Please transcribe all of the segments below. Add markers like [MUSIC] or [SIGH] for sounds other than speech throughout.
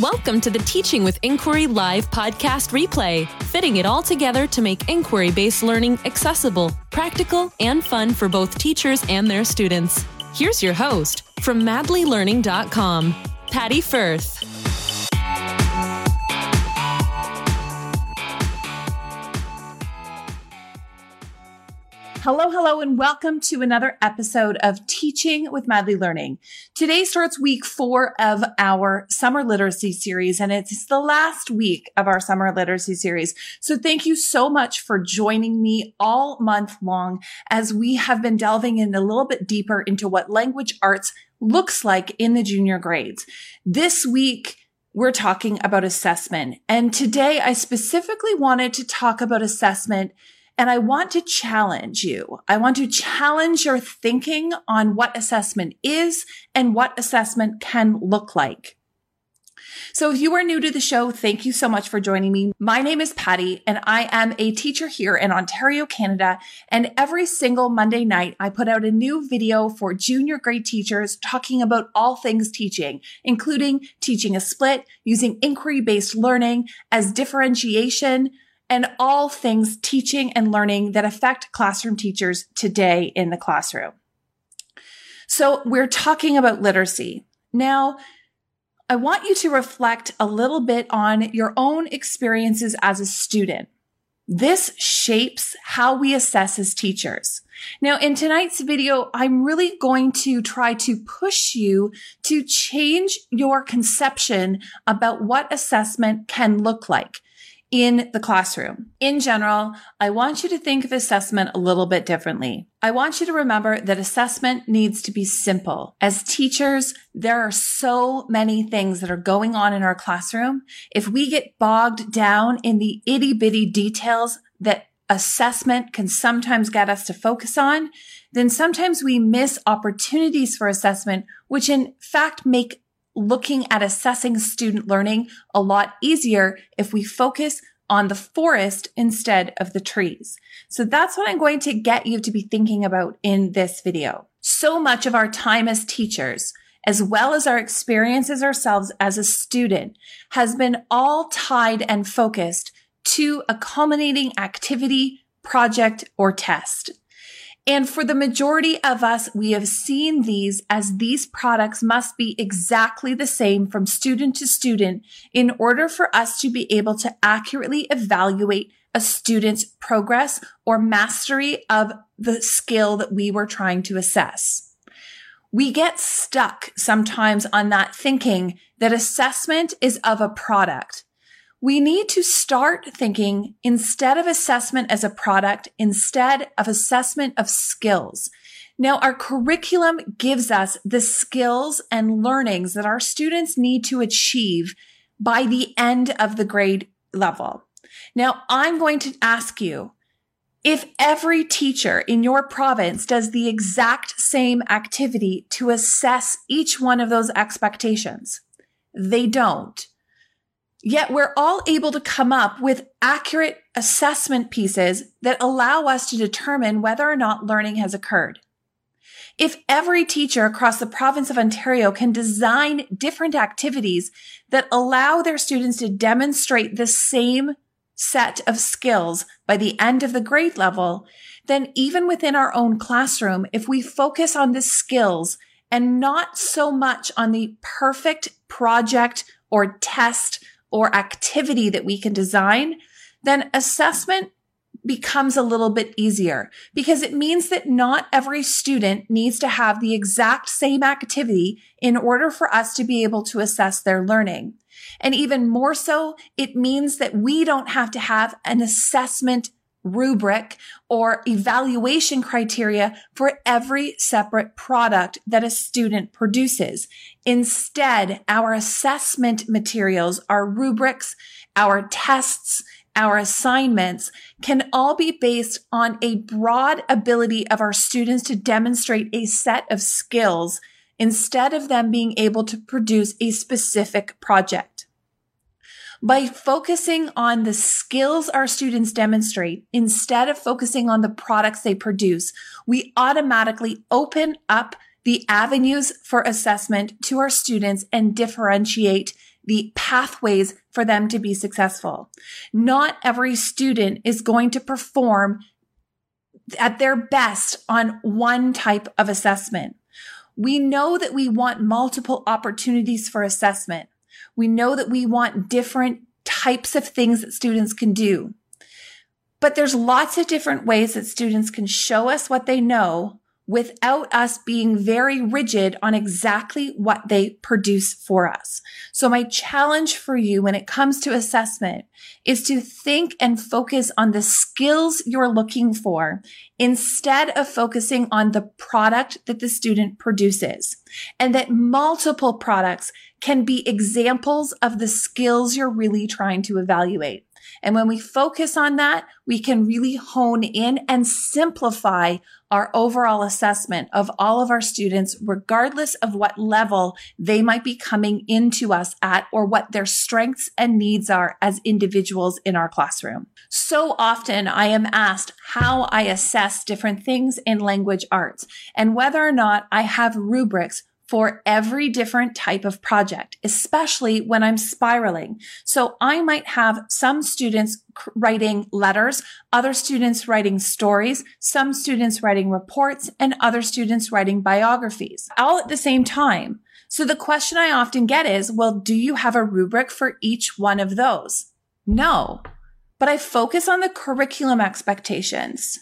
Welcome to the Teaching with Inquiry Live podcast replay, fitting it all together to make inquiry based learning accessible, practical, and fun for both teachers and their students. Here's your host from madlylearning.com, Patty Firth. Hello, hello, and welcome to another episode of Teaching with Madly Learning. Today starts week four of our summer literacy series, and it's the last week of our summer literacy series. So thank you so much for joining me all month long as we have been delving in a little bit deeper into what language arts looks like in the junior grades. This week, we're talking about assessment. And today I specifically wanted to talk about assessment and I want to challenge you. I want to challenge your thinking on what assessment is and what assessment can look like. So if you are new to the show, thank you so much for joining me. My name is Patty and I am a teacher here in Ontario, Canada. And every single Monday night, I put out a new video for junior grade teachers talking about all things teaching, including teaching a split, using inquiry based learning as differentiation, and all things teaching and learning that affect classroom teachers today in the classroom. So we're talking about literacy. Now, I want you to reflect a little bit on your own experiences as a student. This shapes how we assess as teachers. Now, in tonight's video, I'm really going to try to push you to change your conception about what assessment can look like in the classroom. In general, I want you to think of assessment a little bit differently. I want you to remember that assessment needs to be simple. As teachers, there are so many things that are going on in our classroom. If we get bogged down in the itty bitty details that assessment can sometimes get us to focus on, then sometimes we miss opportunities for assessment, which in fact make looking at assessing student learning a lot easier if we focus on the forest instead of the trees. So that's what I'm going to get you to be thinking about in this video. So much of our time as teachers, as well as our experiences ourselves as a student, has been all tied and focused to a culminating activity, project, or test. And for the majority of us, we have seen these as these products must be exactly the same from student to student in order for us to be able to accurately evaluate a student's progress or mastery of the skill that we were trying to assess. We get stuck sometimes on that thinking that assessment is of a product we need to start thinking instead of assessment as a product, instead of assessment of skills. Now, our curriculum gives us the skills and learnings that our students need to achieve by the end of the grade level. Now, I'm going to ask you, if every teacher in your province does the exact same activity to assess each one of those expectations, they don't. Yet we're all able to come up with accurate assessment pieces that allow us to determine whether or not learning has occurred. If every teacher across the province of Ontario can design different activities that allow their students to demonstrate the same set of skills by the end of the grade level, then even within our own classroom, if we focus on the skills and not so much on the perfect project or test or activity that we can design, then assessment becomes a little bit easier because it means that not every student needs to have the exact same activity in order for us to be able to assess their learning. And even more so, it means that we don't have to have an assessment rubric or evaluation criteria for every separate product that a student produces. Instead, our assessment materials, our rubrics, our tests, our assignments can all be based on a broad ability of our students to demonstrate a set of skills instead of them being able to produce a specific project. By focusing on the skills our students demonstrate instead of focusing on the products they produce, we automatically open up the avenues for assessment to our students and differentiate the pathways for them to be successful. Not every student is going to perform at their best on one type of assessment. We know that we want multiple opportunities for assessment. We know that we want different types of things that students can do. But there's lots of different ways that students can show us what they know without us being very rigid on exactly what they produce for us. So my challenge for you when it comes to assessment is to think and focus on the skills you're looking for instead of focusing on the product that the student produces and that multiple products can be examples of the skills you're really trying to evaluate. And when we focus on that, we can really hone in and simplify our overall assessment of all of our students, regardless of what level they might be coming into us at or what their strengths and needs are as individuals in our classroom. So often I am asked how I assess different things in language arts and whether or not I have rubrics for every different type of project, especially when I'm spiraling. So I might have some students writing letters, other students writing stories, some students writing reports, and other students writing biographies all at the same time. So the question I often get is, well, do you have a rubric for each one of those? No, but I focus on the curriculum expectations.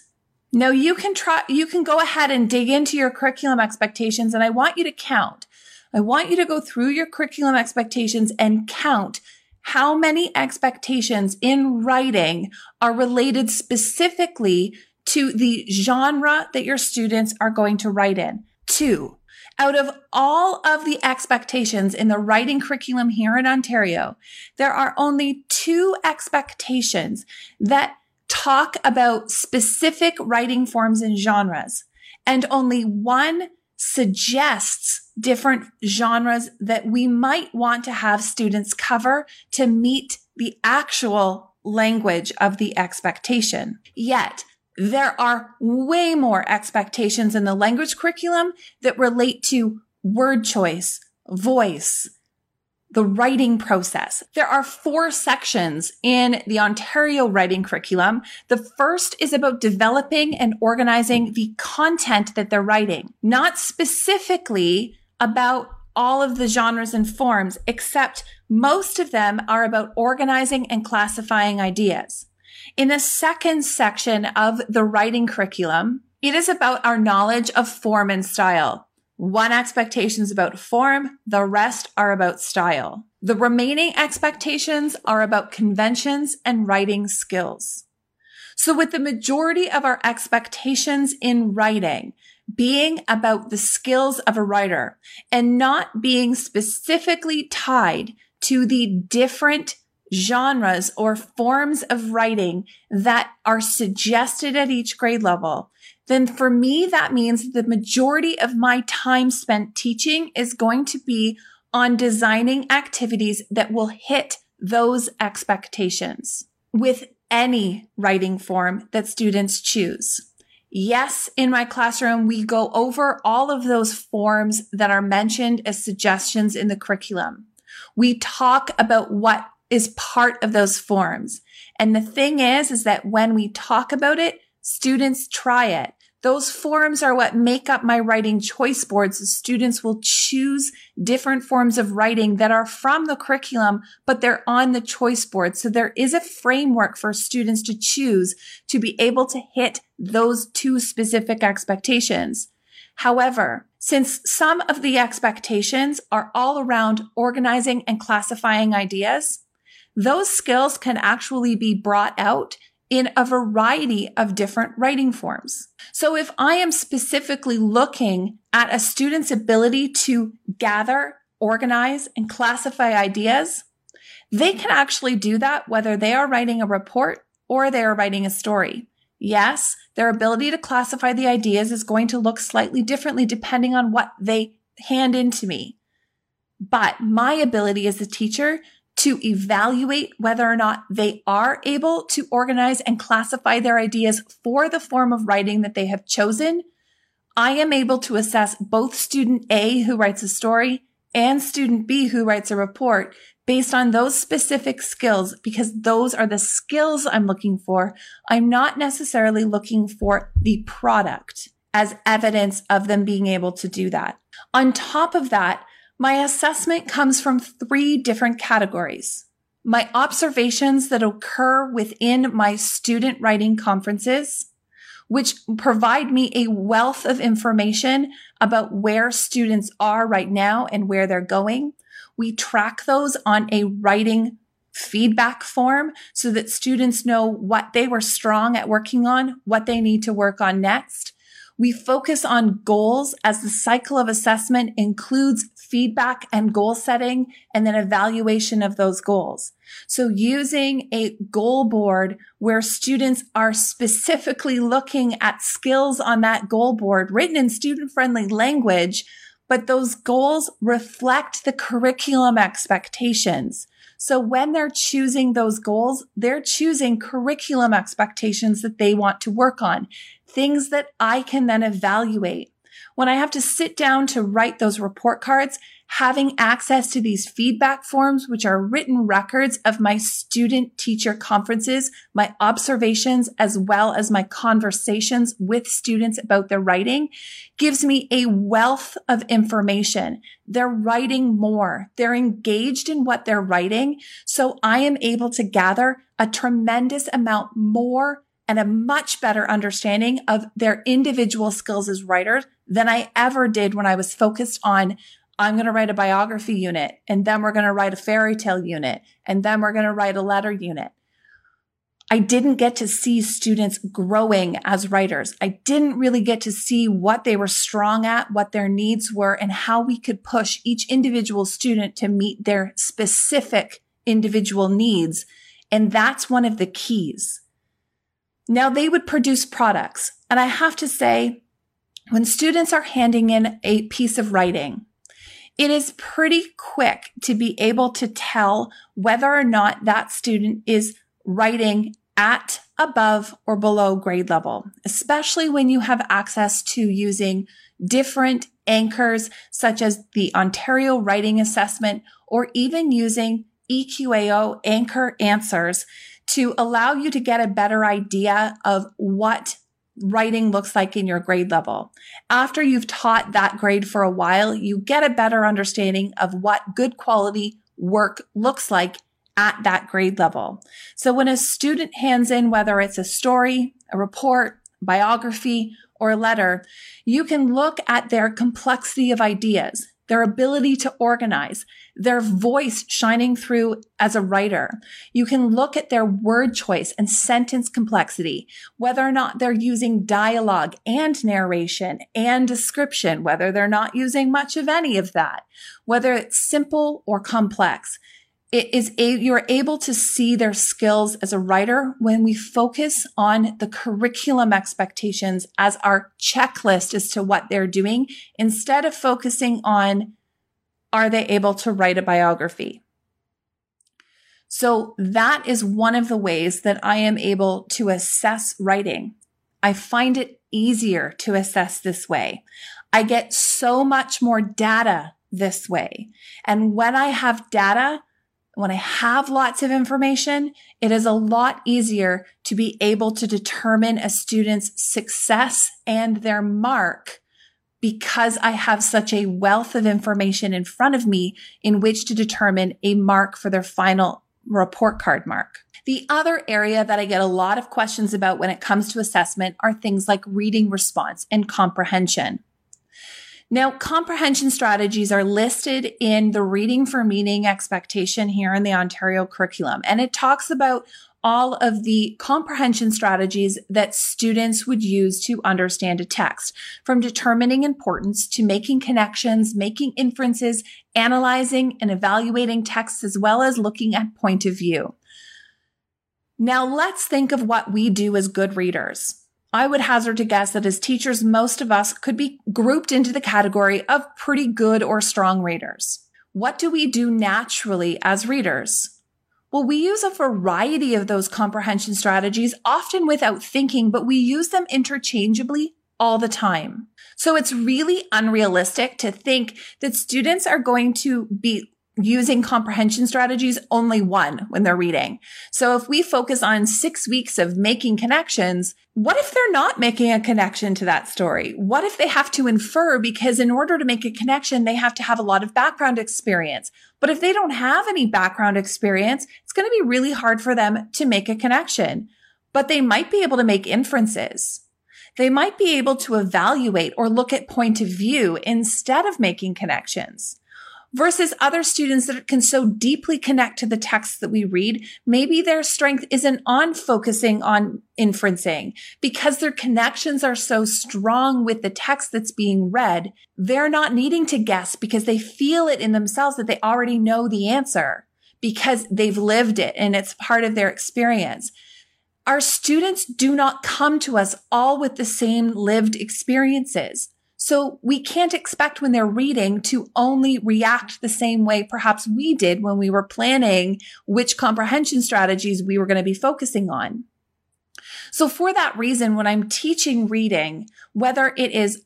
No, you can try, you can go ahead and dig into your curriculum expectations. And I want you to count. I want you to go through your curriculum expectations and count how many expectations in writing are related specifically to the genre that your students are going to write in. Two, out of all of the expectations in the writing curriculum here in Ontario, there are only two expectations that talk about specific writing forms and genres, and only one suggests different genres that we might want to have students cover to meet the actual language of the expectation. Yet, there are way more expectations in the language curriculum that relate to word choice, voice, the writing process. There are four sections in the Ontario writing curriculum. The first is about developing and organizing the content that they're writing, not specifically about all of the genres and forms, except most of them are about organizing and classifying ideas. In the second section of the writing curriculum, it is about our knowledge of form and style. One expectation is about form. The rest are about style. The remaining expectations are about conventions and writing skills. So with the majority of our expectations in writing being about the skills of a writer and not being specifically tied to the different genres or forms of writing that are suggested at each grade level, then for me, that means the majority of my time spent teaching is going to be on designing activities that will hit those expectations with any writing form that students choose. Yes, in my classroom, we go over all of those forms that are mentioned as suggestions in the curriculum. We talk about what is part of those forms. And the thing is, is that when we talk about it, students try it. Those forms are what make up my writing choice boards. Students will choose different forms of writing that are from the curriculum, but they're on the choice board. So there is a framework for students to choose to be able to hit those two specific expectations. However, since some of the expectations are all around organizing and classifying ideas, those skills can actually be brought out in a variety of different writing forms. So if I am specifically looking at a student's ability to gather, organize, and classify ideas, they can actually do that whether they are writing a report or they are writing a story. Yes, their ability to classify the ideas is going to look slightly differently depending on what they hand into me. But my ability as a teacher to evaluate whether or not they are able to organize and classify their ideas for the form of writing that they have chosen, I am able to assess both student A who writes a story and student B who writes a report based on those specific skills because those are the skills I'm looking for. I'm not necessarily looking for the product as evidence of them being able to do that. On top of that, my assessment comes from three different categories. My observations that occur within my student writing conferences, which provide me a wealth of information about where students are right now and where they're going. We track those on a writing feedback form so that students know what they were strong at working on, what they need to work on next. We focus on goals as the cycle of assessment includes feedback and goal setting and then evaluation of those goals. So using a goal board where students are specifically looking at skills on that goal board written in student friendly language, but those goals reflect the curriculum expectations. So when they're choosing those goals, they're choosing curriculum expectations that they want to work on things that I can then evaluate. When I have to sit down to write those report cards, having access to these feedback forms, which are written records of my student teacher conferences, my observations, as well as my conversations with students about their writing gives me a wealth of information. They're writing more. They're engaged in what they're writing. So I am able to gather a tremendous amount more and a much better understanding of their individual skills as writers than I ever did when I was focused on I'm going to write a biography unit and then we're going to write a fairy tale unit and then we're going to write a letter unit. I didn't get to see students growing as writers. I didn't really get to see what they were strong at, what their needs were, and how we could push each individual student to meet their specific individual needs. And that's one of the keys. Now they would produce products. And I have to say, when students are handing in a piece of writing, it is pretty quick to be able to tell whether or not that student is writing at, above, or below grade level, especially when you have access to using different anchors such as the Ontario Writing Assessment or even using EQAO anchor answers to allow you to get a better idea of what writing looks like in your grade level. After you've taught that grade for a while, you get a better understanding of what good quality work looks like at that grade level. So when a student hands in, whether it's a story, a report, biography, or a letter, you can look at their complexity of ideas their ability to organize, their voice shining through as a writer. You can look at their word choice and sentence complexity, whether or not they're using dialogue and narration and description, whether they're not using much of any of that, whether it's simple or complex it is a, you're able to see their skills as a writer when we focus on the curriculum expectations as our checklist as to what they're doing instead of focusing on are they able to write a biography? So that is one of the ways that I am able to assess writing. I find it easier to assess this way. I get so much more data this way. And when I have data, when I have lots of information, it is a lot easier to be able to determine a student's success and their mark because I have such a wealth of information in front of me in which to determine a mark for their final report card mark. The other area that I get a lot of questions about when it comes to assessment are things like reading response and comprehension. Now, comprehension strategies are listed in the reading for meaning expectation here in the Ontario curriculum. And it talks about all of the comprehension strategies that students would use to understand a text, from determining importance to making connections, making inferences, analyzing and evaluating texts, as well as looking at point of view. Now let's think of what we do as good readers. I would hazard to guess that as teachers, most of us could be grouped into the category of pretty good or strong readers. What do we do naturally as readers? Well, we use a variety of those comprehension strategies, often without thinking, but we use them interchangeably all the time. So it's really unrealistic to think that students are going to be using comprehension strategies only one when they're reading. So if we focus on six weeks of making connections, what if they're not making a connection to that story? What if they have to infer because in order to make a connection, they have to have a lot of background experience. But if they don't have any background experience, it's going to be really hard for them to make a connection, but they might be able to make inferences. They might be able to evaluate or look at point of view instead of making connections versus other students that can so deeply connect to the texts that we read. Maybe their strength isn't on focusing on inferencing because their connections are so strong with the text that's being read. They're not needing to guess because they feel it in themselves that they already know the answer because they've lived it and it's part of their experience. Our students do not come to us all with the same lived experiences. So we can't expect when they're reading to only react the same way perhaps we did when we were planning which comprehension strategies we were going to be focusing on. So for that reason, when I'm teaching reading, whether it is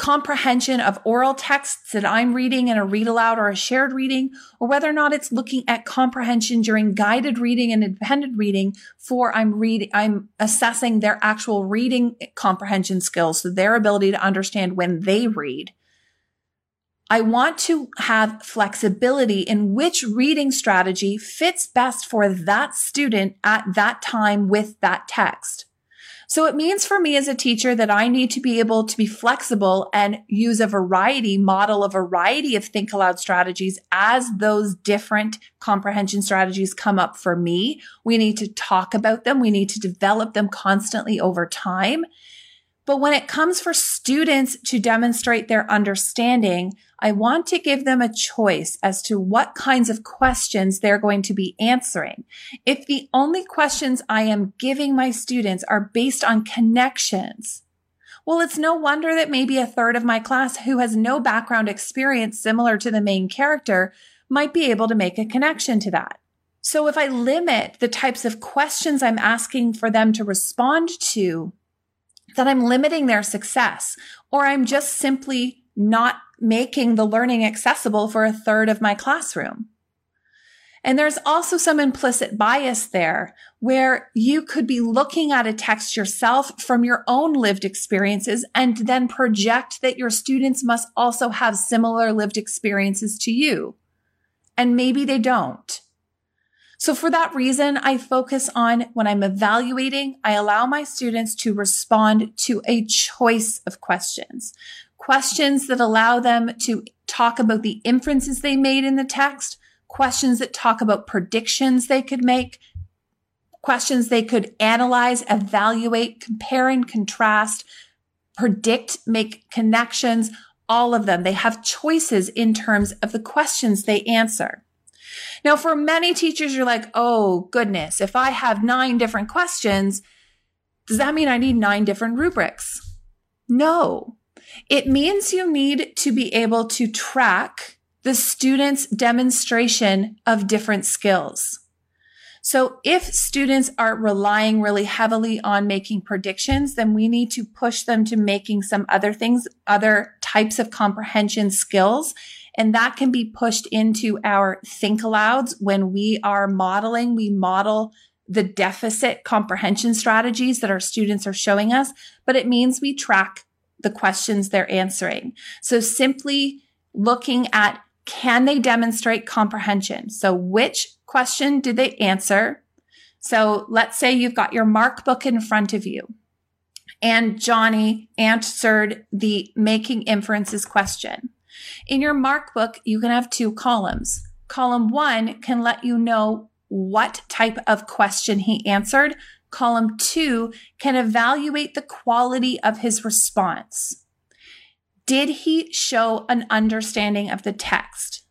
comprehension of oral texts that I'm reading in a read aloud or a shared reading, or whether or not it's looking at comprehension during guided reading and independent reading for I'm reading, I'm assessing their actual reading comprehension skills, so their ability to understand when they read. I want to have flexibility in which reading strategy fits best for that student at that time with that text. So it means for me as a teacher that I need to be able to be flexible and use a variety, model a variety of think aloud strategies as those different comprehension strategies come up for me. We need to talk about them. We need to develop them constantly over time. But when it comes for students to demonstrate their understanding, I want to give them a choice as to what kinds of questions they're going to be answering. If the only questions I am giving my students are based on connections, well, it's no wonder that maybe a third of my class who has no background experience similar to the main character might be able to make a connection to that. So if I limit the types of questions I'm asking for them to respond to, that I'm limiting their success or I'm just simply not making the learning accessible for a third of my classroom. And there's also some implicit bias there where you could be looking at a text yourself from your own lived experiences and then project that your students must also have similar lived experiences to you. And maybe they don't. So for that reason, I focus on when I'm evaluating, I allow my students to respond to a choice of questions, questions that allow them to talk about the inferences they made in the text, questions that talk about predictions they could make, questions they could analyze, evaluate, compare and contrast, predict, make connections, all of them. They have choices in terms of the questions they answer. Now, for many teachers, you're like, oh, goodness, if I have nine different questions, does that mean I need nine different rubrics? No. It means you need to be able to track the student's demonstration of different skills. So if students are relying really heavily on making predictions, then we need to push them to making some other things, other types of comprehension skills and that can be pushed into our think alouds when we are modeling. We model the deficit comprehension strategies that our students are showing us, but it means we track the questions they're answering. So simply looking at can they demonstrate comprehension? So which question did they answer? So let's say you've got your mark book in front of you and Johnny answered the making inferences question. In your mark book, you can have two columns. Column one can let you know what type of question he answered. Column two can evaluate the quality of his response. Did he show an understanding of the text?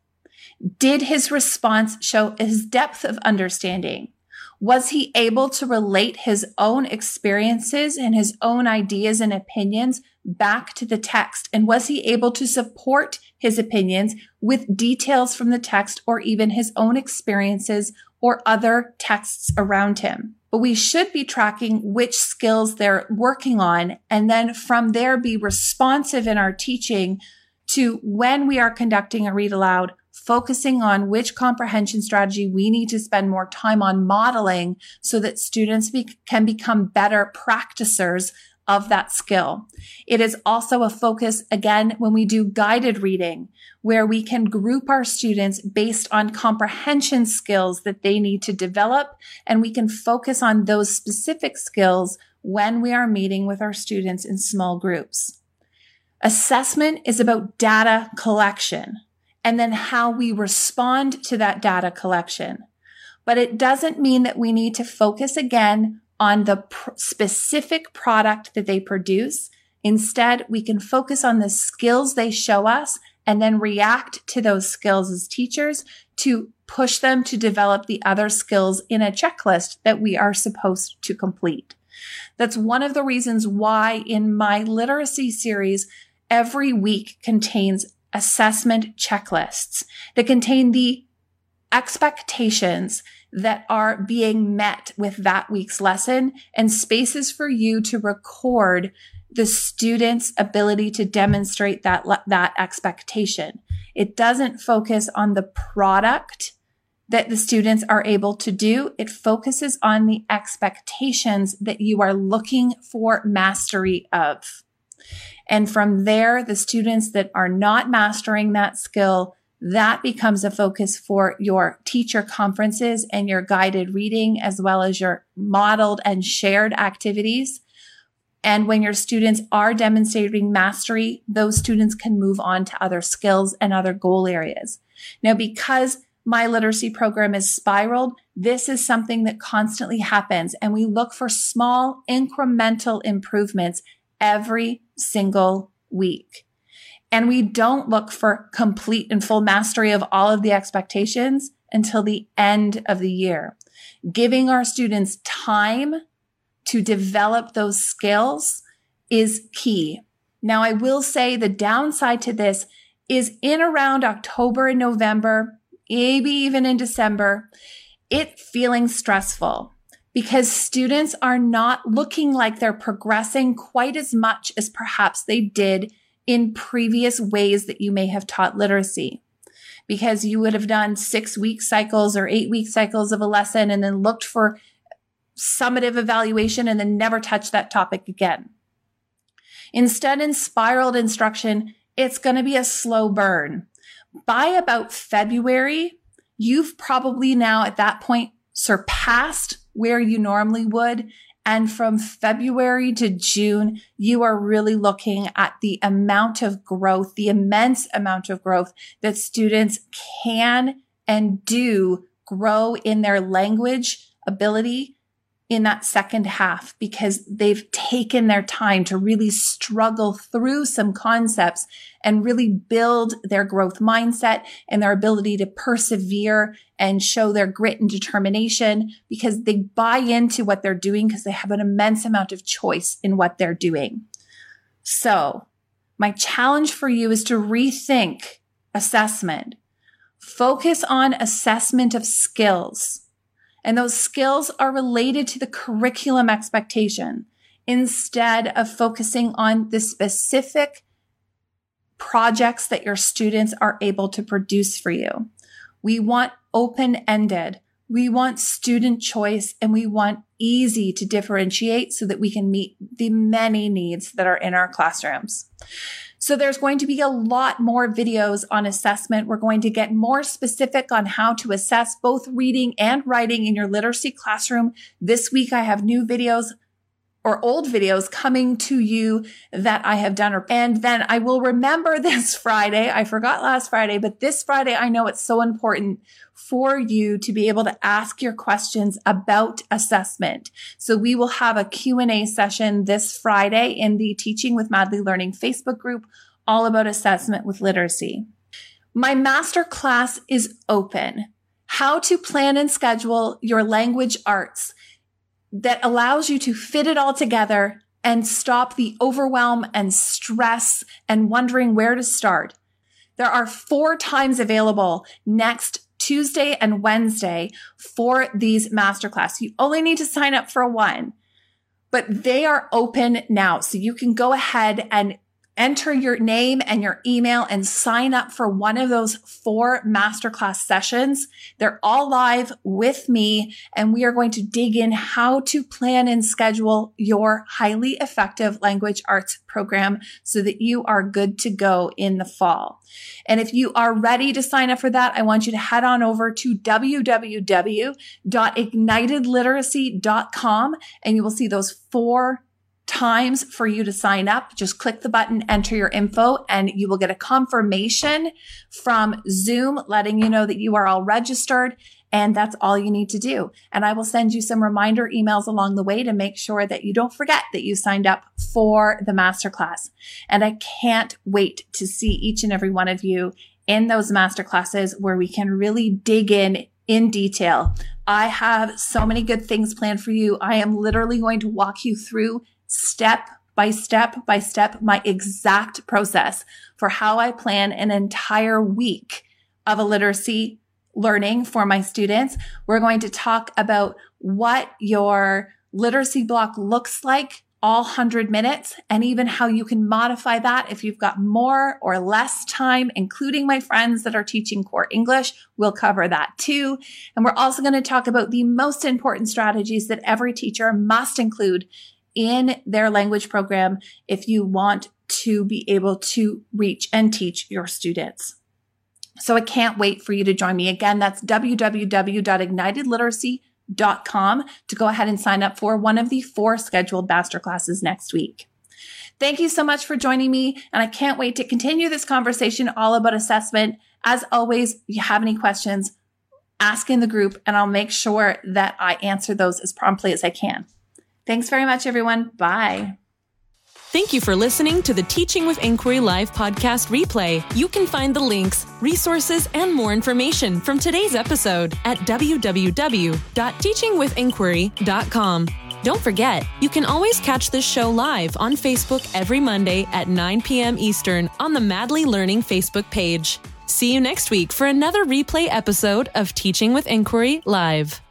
Did his response show his depth of understanding? Was he able to relate his own experiences and his own ideas and opinions back to the text? And was he able to support his opinions with details from the text or even his own experiences or other texts around him? But we should be tracking which skills they're working on and then from there be responsive in our teaching to when we are conducting a read aloud focusing on which comprehension strategy we need to spend more time on modeling so that students be- can become better practicers of that skill. It is also a focus again when we do guided reading where we can group our students based on comprehension skills that they need to develop and we can focus on those specific skills when we are meeting with our students in small groups. Assessment is about data collection and then how we respond to that data collection. But it doesn't mean that we need to focus again on the pr- specific product that they produce. Instead, we can focus on the skills they show us and then react to those skills as teachers to push them to develop the other skills in a checklist that we are supposed to complete. That's one of the reasons why in my literacy series, every week contains assessment checklists that contain the expectations that are being met with that week's lesson and spaces for you to record the student's ability to demonstrate that, that expectation. It doesn't focus on the product that the students are able to do. It focuses on the expectations that you are looking for mastery of. And from there, the students that are not mastering that skill that becomes a focus for your teacher conferences and your guided reading, as well as your modeled and shared activities. And when your students are demonstrating mastery, those students can move on to other skills and other goal areas. Now, because my literacy program is spiraled, this is something that constantly happens. And we look for small incremental improvements every single week. And we don't look for complete and full mastery of all of the expectations until the end of the year. Giving our students time to develop those skills is key. Now, I will say the downside to this is in around October and November, maybe even in December, it feeling stressful because students are not looking like they're progressing quite as much as perhaps they did in previous ways that you may have taught literacy because you would have done six week cycles or eight week cycles of a lesson and then looked for summative evaluation and then never touched that topic again. Instead, in spiraled instruction, it's going to be a slow burn. By about February, you've probably now at that point surpassed where you normally would. And from February to June, you are really looking at the amount of growth, the immense amount of growth that students can and do grow in their language ability in that second half because they've taken their time to really struggle through some concepts and really build their growth mindset and their ability to persevere and show their grit and determination because they buy into what they're doing because they have an immense amount of choice in what they're doing. So my challenge for you is to rethink assessment. Focus on assessment of skills and those skills are related to the curriculum expectation instead of focusing on the specific projects that your students are able to produce for you. We want open ended. We want student choice and we want easy to differentiate so that we can meet the many needs that are in our classrooms. So there's going to be a lot more videos on assessment. We're going to get more specific on how to assess both reading and writing in your literacy classroom. This week, I have new videos or old videos coming to you that I have done. And then I will remember [LAUGHS] this Friday. I forgot last Friday, but this Friday, I know it's so important for you to be able to ask your questions about assessment. So we will have a Q&A session this Friday in the Teaching with Madly Learning Facebook group all about assessment with literacy. My master class is open. How to plan and schedule your language arts that allows you to fit it all together and stop the overwhelm and stress and wondering where to start. There are four times available next Tuesday and Wednesday for these masterclass. You only need to sign up for one, but they are open now. So you can go ahead and enter your name and your email and sign up for one of those four masterclass sessions. They're all live with me and we are going to dig in how to plan and schedule your highly effective language arts program so that you are good to go in the fall. And if you are ready to sign up for that, I want you to head on over to www.ignitedliteracy.com and you will see those four times for you to sign up. Just click the button, enter your info, and you will get a confirmation from Zoom letting you know that you are all registered. And that's all you need to do. And I will send you some reminder emails along the way to make sure that you don't forget that you signed up for the masterclass. And I can't wait to see each and every one of you in those masterclasses where we can really dig in in detail. I have so many good things planned for you. I am literally going to walk you through step by step by step my exact process for how I plan an entire week of a literacy learning for my students. We're going to talk about what your literacy block looks like all 100 minutes and even how you can modify that if you've got more or less time, including my friends that are teaching core English. We'll cover that too. And we're also going to talk about the most important strategies that every teacher must include in their language program if you want to be able to reach and teach your students. So I can't wait for you to join me. Again, that's www.ignitedliteracy.com to go ahead and sign up for one of the four scheduled masterclasses next week. Thank you so much for joining me. And I can't wait to continue this conversation all about assessment. As always, if you have any questions, ask in the group and I'll make sure that I answer those as promptly as I can. Thanks very much, everyone. Bye. Thank you for listening to the Teaching with Inquiry Live podcast replay. You can find the links, resources, and more information from today's episode at www.teachingwithinquiry.com. Don't forget, you can always catch this show live on Facebook every Monday at 9 p.m. Eastern on the Madly Learning Facebook page. See you next week for another replay episode of Teaching with Inquiry Live.